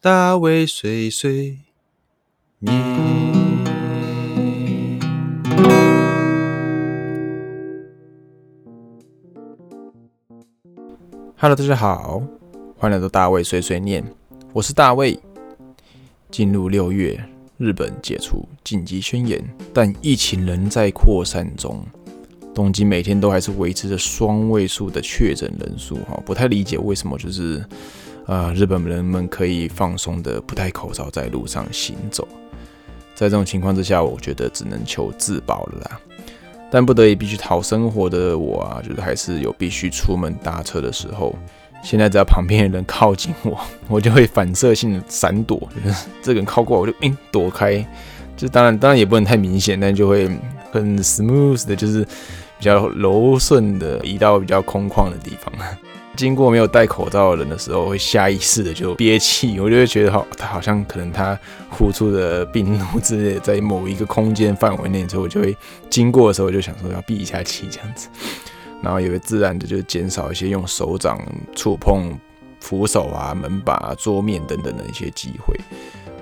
大卫碎碎念。Hello，大家好，欢迎来到大卫碎碎念，我是大卫。进入六月，日本解除紧急宣言，但疫情仍在扩散中。东京每天都还是维持着双位数的确诊人数，哈，不太理解为什么就是啊，日本人们可以放松的不戴口罩在路上行走。在这种情况之下，我觉得只能求自保了啦。但不得已必须讨生活的我啊，就是还是有必须出门搭车的时候。现在只要旁边的人靠近我，我就会反射性的闪躲。这个人靠过我，我就嗯躲开。就当然当然也不能太明显，但就会很 smooth 的，就是比较柔顺的移到比较空旷的地方。经过没有戴口罩的人的时候，会下意识的就憋气，我就会觉得好，他好像可能他呼出的病毒之类，在某一个空间范围内，之后我就会经过的时候，就想说要闭一下气这样子，然后也会自然的就减少一些用手掌触碰扶手啊、门把、桌面等等的一些机会，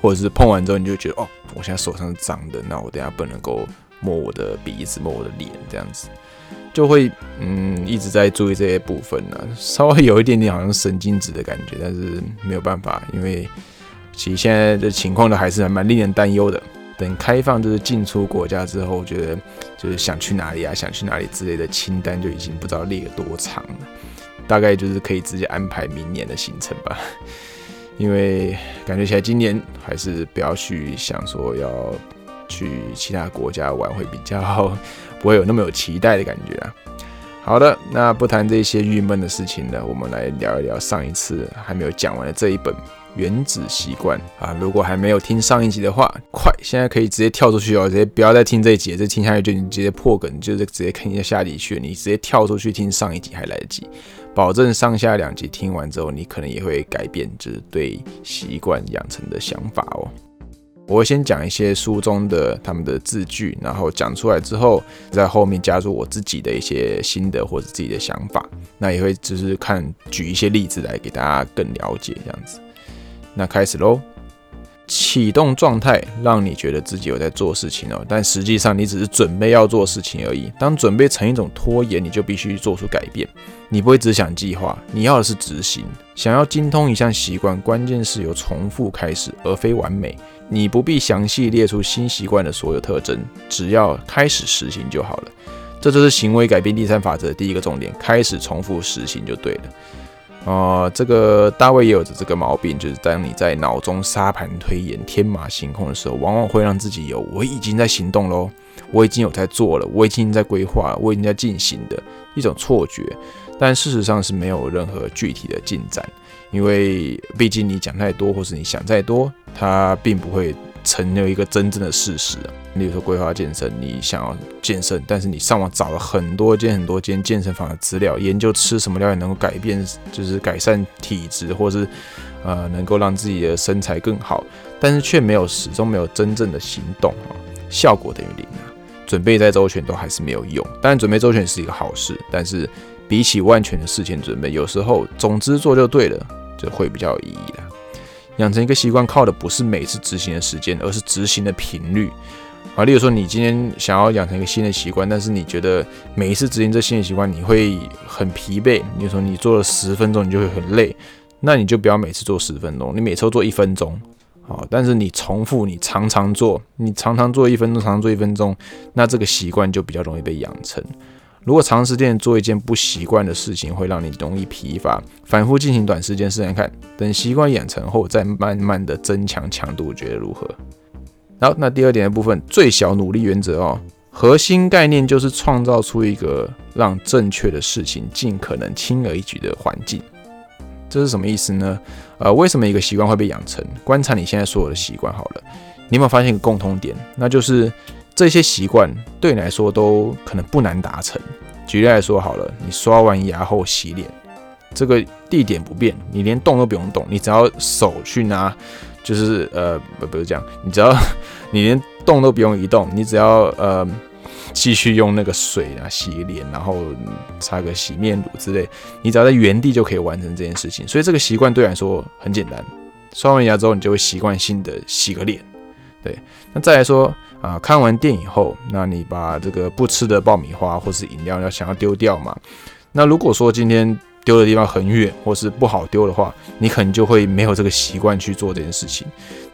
或者是碰完之后你就觉得哦，我现在手上是脏的，那我等下不能够摸我的鼻子、摸我的脸这样子。就会嗯一直在注意这些部分呢，稍微有一点点好像神经质的感觉，但是没有办法，因为其实现在的情况呢还是蛮令人担忧的。等开放就是进出国家之后，我觉得就是想去哪里啊，想去哪里之类的清单就已经不知道列了多长了，大概就是可以直接安排明年的行程吧。因为感觉起来今年还是不要去想说要去其他国家玩会比较。不会有那么有期待的感觉啊。好的，那不谈这些郁闷的事情呢，我们来聊一聊上一次还没有讲完的这一本《原子习惯》啊。如果还没有听上一集的话，快，现在可以直接跳出去哦，直接不要再听这一集，这听下去就你直接破梗，就是直接看一下下集去，你直接跳出去听上一集还来得及，保证上下两集听完之后，你可能也会改变就是对习惯养成的想法哦。我会先讲一些书中的他们的字句，然后讲出来之后，在后面加入我自己的一些心得或者自己的想法。那也会就是看举一些例子来给大家更了解这样子。那开始喽。启动状态让你觉得自己有在做事情哦，但实际上你只是准备要做事情而已。当准备成一种拖延，你就必须做出改变。你不会只想计划，你要的是执行。想要精通一项习惯，关键是由重复开始，而非完美。你不必详细列出新习惯的所有特征，只要开始实行就好了。这就是行为改变第三法则的第一个重点：开始重复实行就对了。哦，这个大卫也有着这个毛病，就是当你在脑中沙盘推演、天马行空的时候，往往会让自己有“我已经在行动喽，我已经有在做了，我已经在规划，我已经在进行”的一种错觉。但事实上是没有任何具体的进展，因为毕竟你讲太多，或是你想再多，它并不会。成了一个真正的事实！例如说规划健身，你想要健身，但是你上网找了很多间很多间健身房的资料，研究吃什么料理能够改变，就是改善体质，或是呃能够让自己的身材更好，但是却没有始终没有真正的行动啊，效果等于零啊！准备再周全都还是没有用。当然准备周全是一个好事，但是比起万全的事前准备，有时候总之做就对了，就会比较有意义了。养成一个习惯靠的不是每次执行的时间，而是执行的频率啊。例如说，你今天想要养成一个新的习惯，但是你觉得每一次执行这新的习惯你会很疲惫，你说你做了十分钟你就会很累，那你就不要每次做十分钟，你每次做一分钟好，但是你重复，你常常做，你常常做一分钟，常常做一分钟，那这个习惯就比较容易被养成。如果长时间做一件不习惯的事情，会让你容易疲乏。反复进行短时间试试看，等习惯养成后，再慢慢的增强强度，觉得如何？好，那第二点的部分，最小努力原则哦，核心概念就是创造出一个让正确的事情尽可能轻而易举的环境。这是什么意思呢？呃，为什么一个习惯会被养成？观察你现在所有的习惯好了，你有没有发现一个共通点？那就是。这些习惯对你来说都可能不难达成。举例来说好了，你刷完牙后洗脸，这个地点不变，你连动都不用动，你只要手去拿，就是呃不不是这样，你只要你连动都不用移动，你只要呃继续用那个水啊洗脸，然后擦个洗面乳之类，你只要在原地就可以完成这件事情。所以这个习惯对来说很简单，刷完牙之后，你就会习惯性的洗个脸。对，那再来说啊，看完电影后，那你把这个不吃的爆米花或是饮料要想要丢掉嘛？那如果说今天丢的地方很远或是不好丢的话，你可能就会没有这个习惯去做这件事情。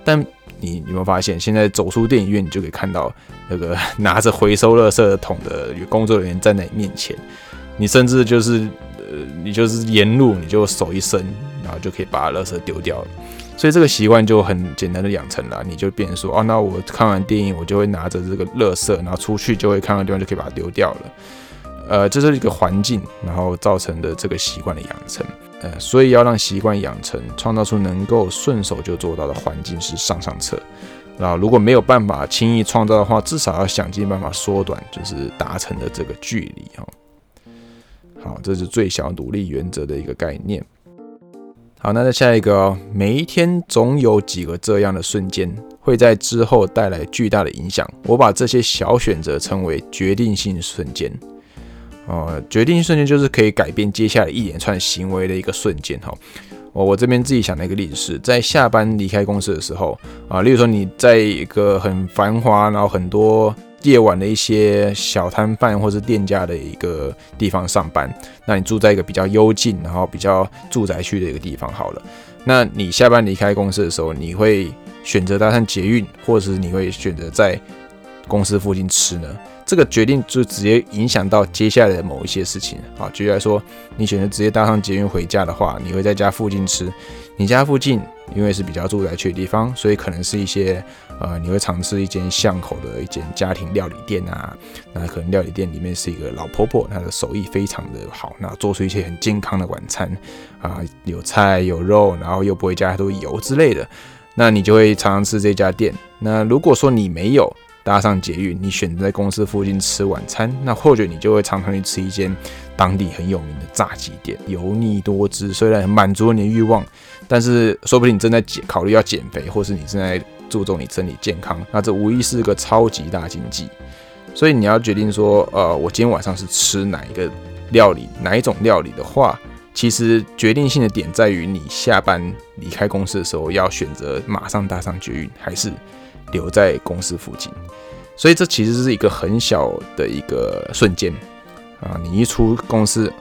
但你有没有发现，现在走出电影院，你就可以看到那个 拿着回收垃圾桶的工作人员站在你面前，你甚至就是呃，你就是沿路你就手一伸，然后就可以把垃圾丢掉了。所以这个习惯就很简单的养成了，你就变说，哦，那我看完电影，我就会拿着这个垃圾，然后出去就会看到地方就可以把它丢掉了。呃，这是一个环境，然后造成的这个习惯的养成。呃，所以要让习惯养成，创造出能够顺手就做到的环境是上上策。那如果没有办法轻易创造的话，至少要想尽办法缩短，就是达成的这个距离哦。好，这是最小努力原则的一个概念。好，那再下一个哦，每一天总有几个这样的瞬间，会在之后带来巨大的影响。我把这些小选择称为决定性瞬间。呃，决定性瞬间就是可以改变接下来一连串行为的一个瞬间哈。我我这边自己想的一个例子是在下班离开公司的时候啊，例如说你在一个很繁华，然后很多。夜晚的一些小摊贩或是店家的一个地方上班，那你住在一个比较幽静，然后比较住宅区的一个地方好了。那你下班离开公司的时候，你会选择搭上捷运，或者是你会选择在公司附近吃呢？这个决定就直接影响到接下来的某一些事情。好，举例来说，你选择直接搭上捷运回家的话，你会在家附近吃。你家附近因为是比较住宅区的地方，所以可能是一些呃，你会尝试一间巷口的一间家庭料理店啊。那可能料理店里面是一个老婆婆，她的手艺非常的好，那做出一些很健康的晚餐啊，有菜有肉，然后又不会加太多油之类的。那你就会常常吃这家店。那如果说你没有，搭上捷运，你选择在公司附近吃晚餐，那或者你就会常常去吃一间当地很有名的炸鸡店，油腻多汁，虽然满足了你的欲望，但是说不定你正在减考虑要减肥，或是你正在注重你身体健康，那这无疑是个超级大禁忌。所以你要决定说，呃，我今天晚上是吃哪一个料理，哪一种料理的话，其实决定性的点在于你下班离开公司的时候要选择马上搭上捷运，还是。留在公司附近，所以这其实是一个很小的一个瞬间啊！你一出公司，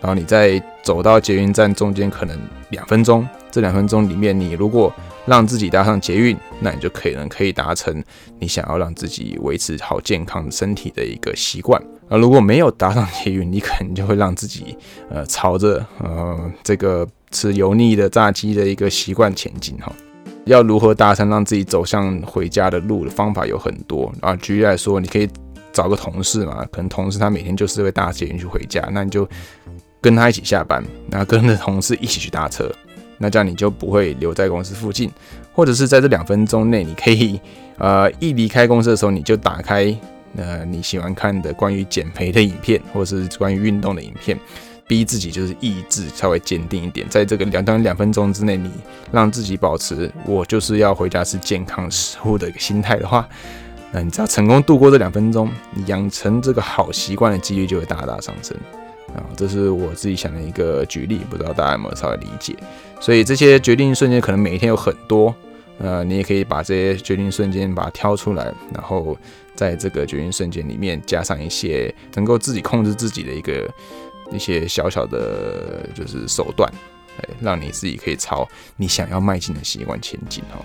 然后你再走到捷运站中间，可能两分钟。这两分钟里面，你如果让自己搭上捷运，那你就可能可以达成你想要让自己维持好健康身体的一个习惯。而如果没有搭上捷运，你可能就会让自己呃朝着呃这个吃油腻的炸鸡的一个习惯前进哈。要如何达成让自己走向回家的路的方法有很多啊。举例来说，你可以找个同事嘛，可能同事他每天就是会搭捷运去回家，那你就跟他一起下班，然后跟着同事一起去搭车，那这样你就不会留在公司附近，或者是在这两分钟内，你可以呃一离开公司的时候，你就打开呃你喜欢看的关于减肥的影片，或者是关于运动的影片。逼自己就是意志稍微坚定一点，在这个两到两分钟之内，你让自己保持我就是要回家吃健康食物的一个心态的话，那你只要成功度过这两分钟，你养成这个好习惯的几率就会大大上升啊！这是我自己想的一个举例，不知道大家有没有稍微理解？所以这些决定瞬间可能每一天有很多，呃，你也可以把这些决定瞬间把它挑出来，然后在这个决定瞬间里面加上一些能够自己控制自己的一个。一些小小的，就是手段，哎，让你自己可以朝你想要迈进的习惯前进哈。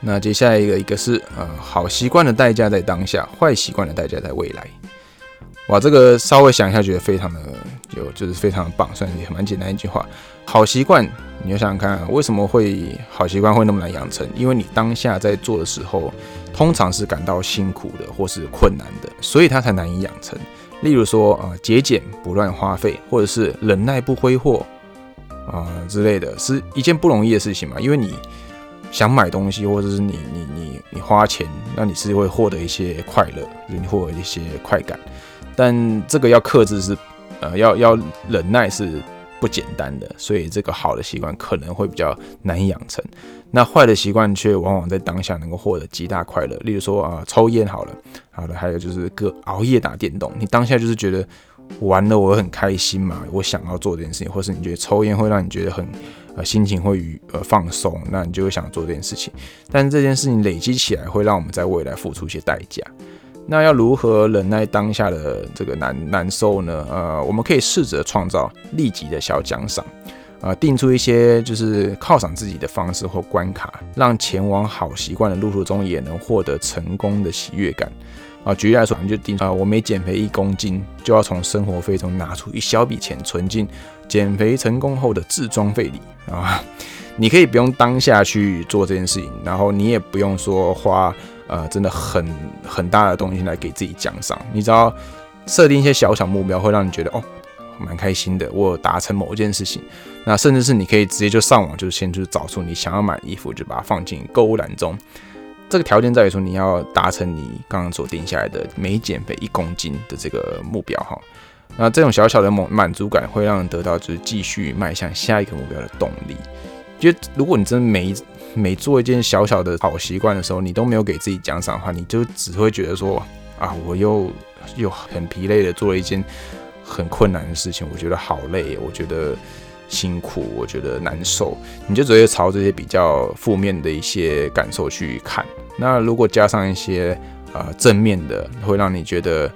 那接下来一个，一个是呃，好习惯的代价在当下，坏习惯的代价在未来。哇，这个稍微想一下，觉得非常的有，就是非常的棒，算是蛮简单一句话。好习惯，你要想想看，为什么会好习惯会那么难养成？因为你当下在做的时候，通常是感到辛苦的或是困难的，所以它才难以养成。例如说啊，节俭不乱花费，或者是忍耐不挥霍啊之类的，是一件不容易的事情嘛。因为你想买东西，或者是你你你你花钱，那你是会获得一些快乐，你获得一些快感。但这个要克制是，呃，要要忍耐是。不简单的，所以这个好的习惯可能会比较难以养成。那坏的习惯却往往在当下能够获得极大快乐。例如说啊，抽烟好了，好了，还有就是个熬夜打电动，你当下就是觉得玩了我很开心嘛，我想要做这件事情，或是你觉得抽烟会让你觉得很呃心情会愉呃放松，那你就会想做这件事情。但这件事情累积起来，会让我们在未来付出一些代价。那要如何忍耐当下的这个难难受呢？呃，我们可以试着创造立即的小奖赏，呃，定出一些就是犒赏自己的方式或关卡，让前往好习惯的路途中也能获得成功的喜悦感。啊，举例来说，你就定啊，我每减肥一公斤，就要从生活费中拿出一小笔钱存进减肥成功后的自装费里啊。你可以不用当下去做这件事情，然后你也不用说花。呃，真的很很大的东西来给自己奖赏。你只要设定一些小小目标，会让你觉得哦，蛮开心的。我达成某一件事情，那甚至是你可以直接就上网，就是先去找出你想要买衣服，就把它放进购物篮中。这个条件在于说，你要达成你刚刚所定下来的每减肥一公斤的这个目标哈。那这种小小的满满足感，会让人得到就是继续迈向下一个目标的动力。觉得如果你真的每每做一件小小的好习惯的时候，你都没有给自己奖赏的话，你就只会觉得说啊，我又又很疲累的做了一件很困难的事情，我觉得好累，我觉得辛苦，我觉得难受，你就只会朝这些比较负面的一些感受去看。那如果加上一些呃正面的，会让你觉得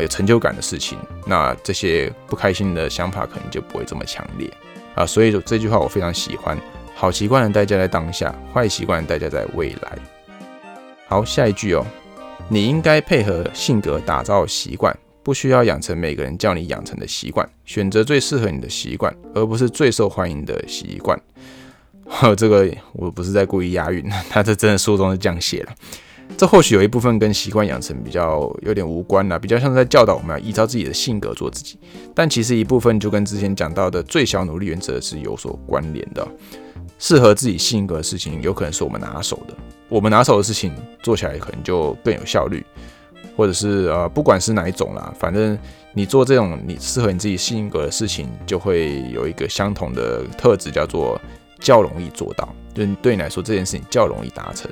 有成就感的事情，那这些不开心的想法可能就不会这么强烈啊。所以这句话我非常喜欢。好习惯的代价在当下，坏习惯的代价在未来。好，下一句哦，你应该配合性格打造习惯，不需要养成每个人叫你养成的习惯，选择最适合你的习惯，而不是最受欢迎的习惯。这个我不是在故意押韵，他这真的书中是这样写了。这或许有一部分跟习惯养成比较有点无关啦，比较像是在教导我们要依照自己的性格做自己。但其实一部分就跟之前讲到的最小努力原则是有所关联的。适合自己性格的事情，有可能是我们拿手的。我们拿手的事情做起来可能就更有效率，或者是呃，不管是哪一种啦，反正你做这种你适合你自己性格的事情，就会有一个相同的特质，叫做较容易做到。就对你来说，这件事情较容易达成，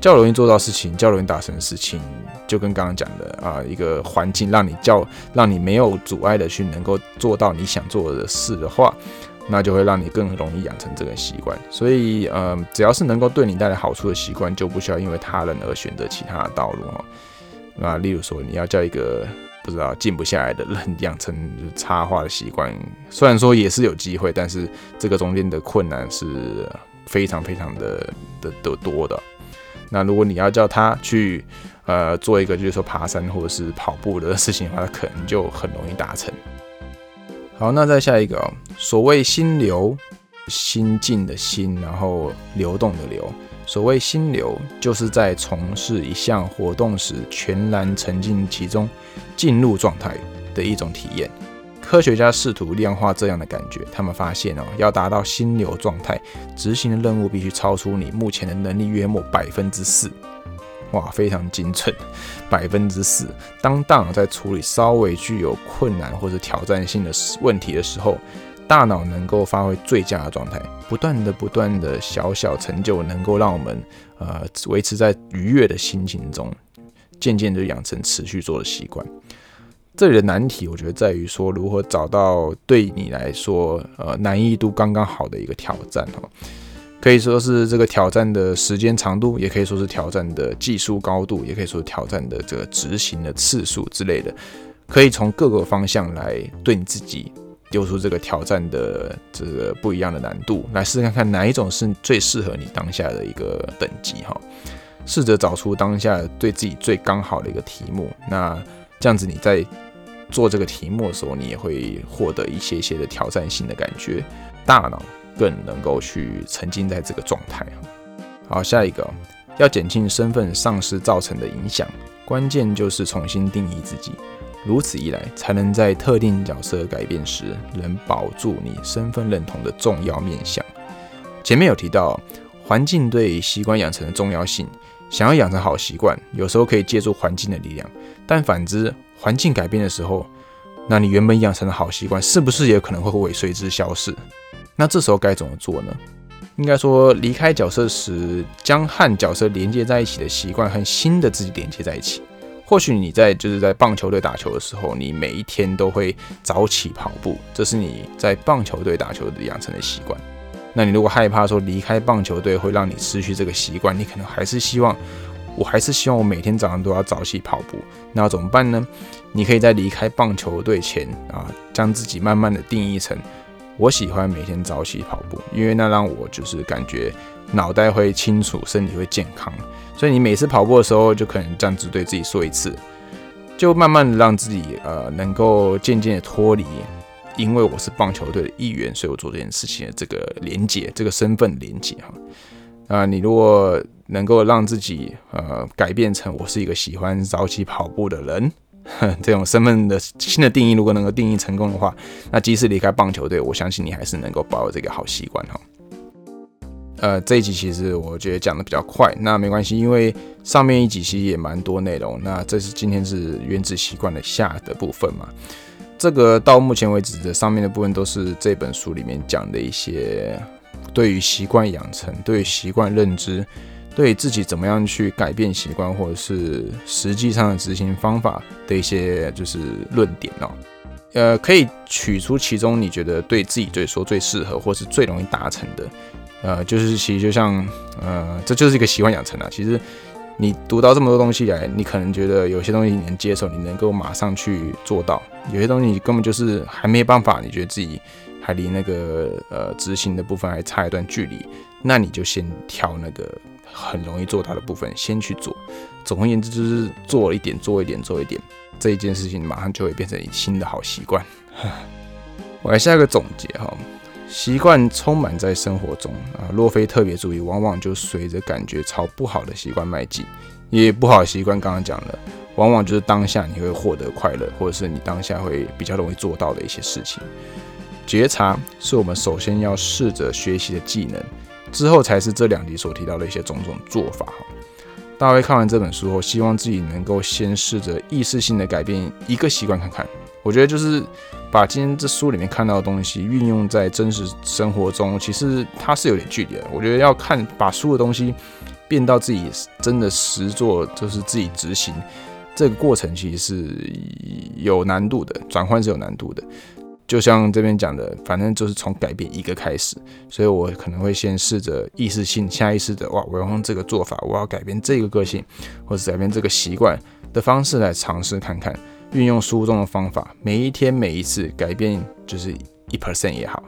较容易做到事情，较容易达成的事情，就跟刚刚讲的啊，一个环境让你较让你没有阻碍的去能够做到你想做的事的话。那就会让你更容易养成这个习惯，所以，呃，只要是能够对你带来好处的习惯，就不需要因为他人而选择其他的道路哈。那例如说，你要叫一个不知道静不下来的人养成插画的习惯，虽然说也是有机会，但是这个中间的困难是非常非常的的的多的。那如果你要叫他去，呃，做一个就是说爬山或者是跑步的事情的话，他可能就很容易达成。好，那再下一个。所谓心流，心境的心，然后流动的流。所谓心流，就是在从事一项活动时，全然沉浸其中，进入状态的一种体验。科学家试图量化这样的感觉，他们发现哦，要达到心流状态，执行的任务必须超出你目前的能力约莫百分之四。哇，非常精准，百分之四。当大脑在处理稍微具有困难或者挑战性的问题的时候，大脑能够发挥最佳的状态，不断的、不断的小小成就，能够让我们呃维持在愉悦的心情中，渐渐就养成持续做的习惯。这里的难题，我觉得在于说如何找到对你来说呃难易度刚刚好的一个挑战哈。可以说是这个挑战的时间长度，也可以说是挑战的技术高度，也可以说是挑战的这个执行的次数之类的，可以从各个方向来对你自己丢出这个挑战的这个不一样的难度，来试试看看哪一种是最适合你当下的一个等级哈。试着找出当下对自己最刚好的一个题目，那这样子你在做这个题目的时候，你也会获得一些些的挑战性的感觉，大脑。更能够去沉浸在这个状态好，下一个要减轻身份丧失造成的影响，关键就是重新定义自己。如此一来，才能在特定角色改变时，能保住你身份认同的重要面向。前面有提到环境对习惯养成的重要性，想要养成好习惯，有时候可以借助环境的力量，但反之，环境改变的时候，那你原本养成的好习惯，是不是也可能会尾随之消失？那这时候该怎么做呢？应该说，离开角色时，将和角色连接在一起的习惯和新的自己连接在一起。或许你在就是在棒球队打球的时候，你每一天都会早起跑步，这是你在棒球队打球的养成的习惯。那你如果害怕说离开棒球队会让你失去这个习惯，你可能还是希望，我还是希望我每天早上都要早起跑步。那怎么办呢？你可以在离开棒球队前啊，将自己慢慢的定义成，我喜欢每天早起跑步，因为那让我就是感觉脑袋会清楚，身体会健康。所以你每次跑步的时候，就可能这样子对自己说一次，就慢慢的让自己呃能够渐渐的脱离。因为我是棒球队的一员，所以我做这件事情的这个连结，这个身份连结哈。啊，你如果能够让自己呃改变成我是一个喜欢早起跑步的人，这种身份的新的定义，如果能够定义成功的话，那即使离开棒球队，我相信你还是能够保有这个好习惯哈。呃，这一集其实我觉得讲的比较快，那没关系，因为上面一集其实也蛮多内容。那这是今天是原子习惯的下的部分嘛。这个到目前为止的上面的部分都是这本书里面讲的一些对于习惯养成、对于习惯认知、对自己怎么样去改变习惯，或者是实际上的执行方法的一些就是论点哦。呃，可以取出其中你觉得对自己最说最适合，或是最容易达成的。呃，就是其实就像呃，这就是一个习惯养成啊。其实。你读到这么多东西来，你可能觉得有些东西你能接受，你能够马上去做到；有些东西你根本就是还没办法，你觉得自己还离那个呃执行的部分还差一段距离，那你就先挑那个很容易做到的部分先去做。总而言之，就是做一点，做一点，做一点，这一件事情马上就会变成新的好习惯。我来下一个总结哈。习惯充满在生活中啊，若非特别注意，往往就随着感觉朝不好的习惯迈进。也不好的习惯，刚刚讲了，往往就是当下你会获得快乐，或者是你当下会比较容易做到的一些事情。觉察是我们首先要试着学习的技能，之后才是这两集所提到的一些种种做法。大卫看完这本书后，希望自己能够先试着意识性的改变一个习惯看看。我觉得就是把今天这书里面看到的东西运用在真实生活中，其实它是有点距离的。我觉得要看把书的东西变到自己真的实做，就是自己执行这个过程，其实是有难度的，转换是有难度的。就像这边讲的，反正就是从改变一个开始，所以我可能会先试着意识性、下意识的，哇，我要用这个做法，我要改变这个个性，或者改变这个习惯的方式来尝试看看。运用书中的方法，每一天每一次改变就是一 percent 也好，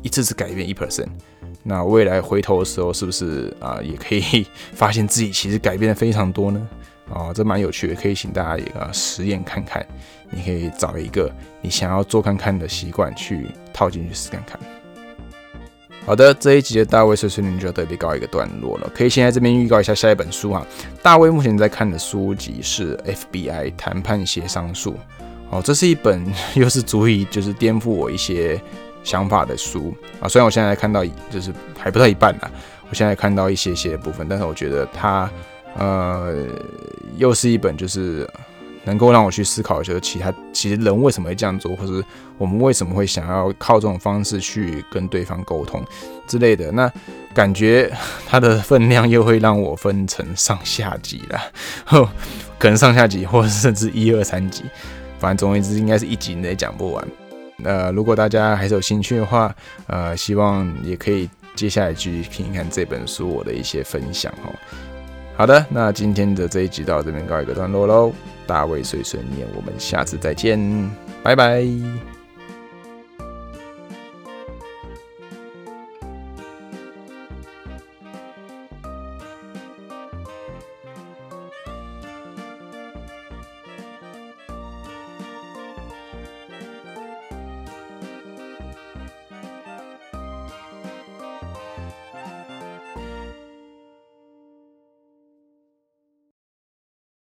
一次次改变一 percent，那未来回头的时候是不是啊也可以发现自己其实改变的非常多呢？哦，这蛮有趣的，可以请大家一个实验看看。你可以找一个你想要做看看的习惯去套进去试看看。好的，这一集的大卫碎碎念就要特别告一个段落了。可以先在这边预告一下下一本书啊。大卫目前在看的书籍是 FBI 谈判协商术。哦，这是一本又是足以就是颠覆我一些想法的书啊。虽然我现在看到就是还不到一半呢，我现在看到一些些部分，但是我觉得它呃又是一本就是。能够让我去思考，就是其他其实人为什么会这样做，或者我们为什么会想要靠这种方式去跟对方沟通之类的。那感觉它的分量又会让我分成上下集了，可能上下集，或者甚至一二三集。反正总而言之，应该是一集你也讲不完。呃，如果大家还是有兴趣的话，呃，希望也可以接下来继续听一看这本书我的一些分享哦。好的，那今天的这一集到这边告一个段落喽。大卫碎碎念，我们下次再见，拜拜。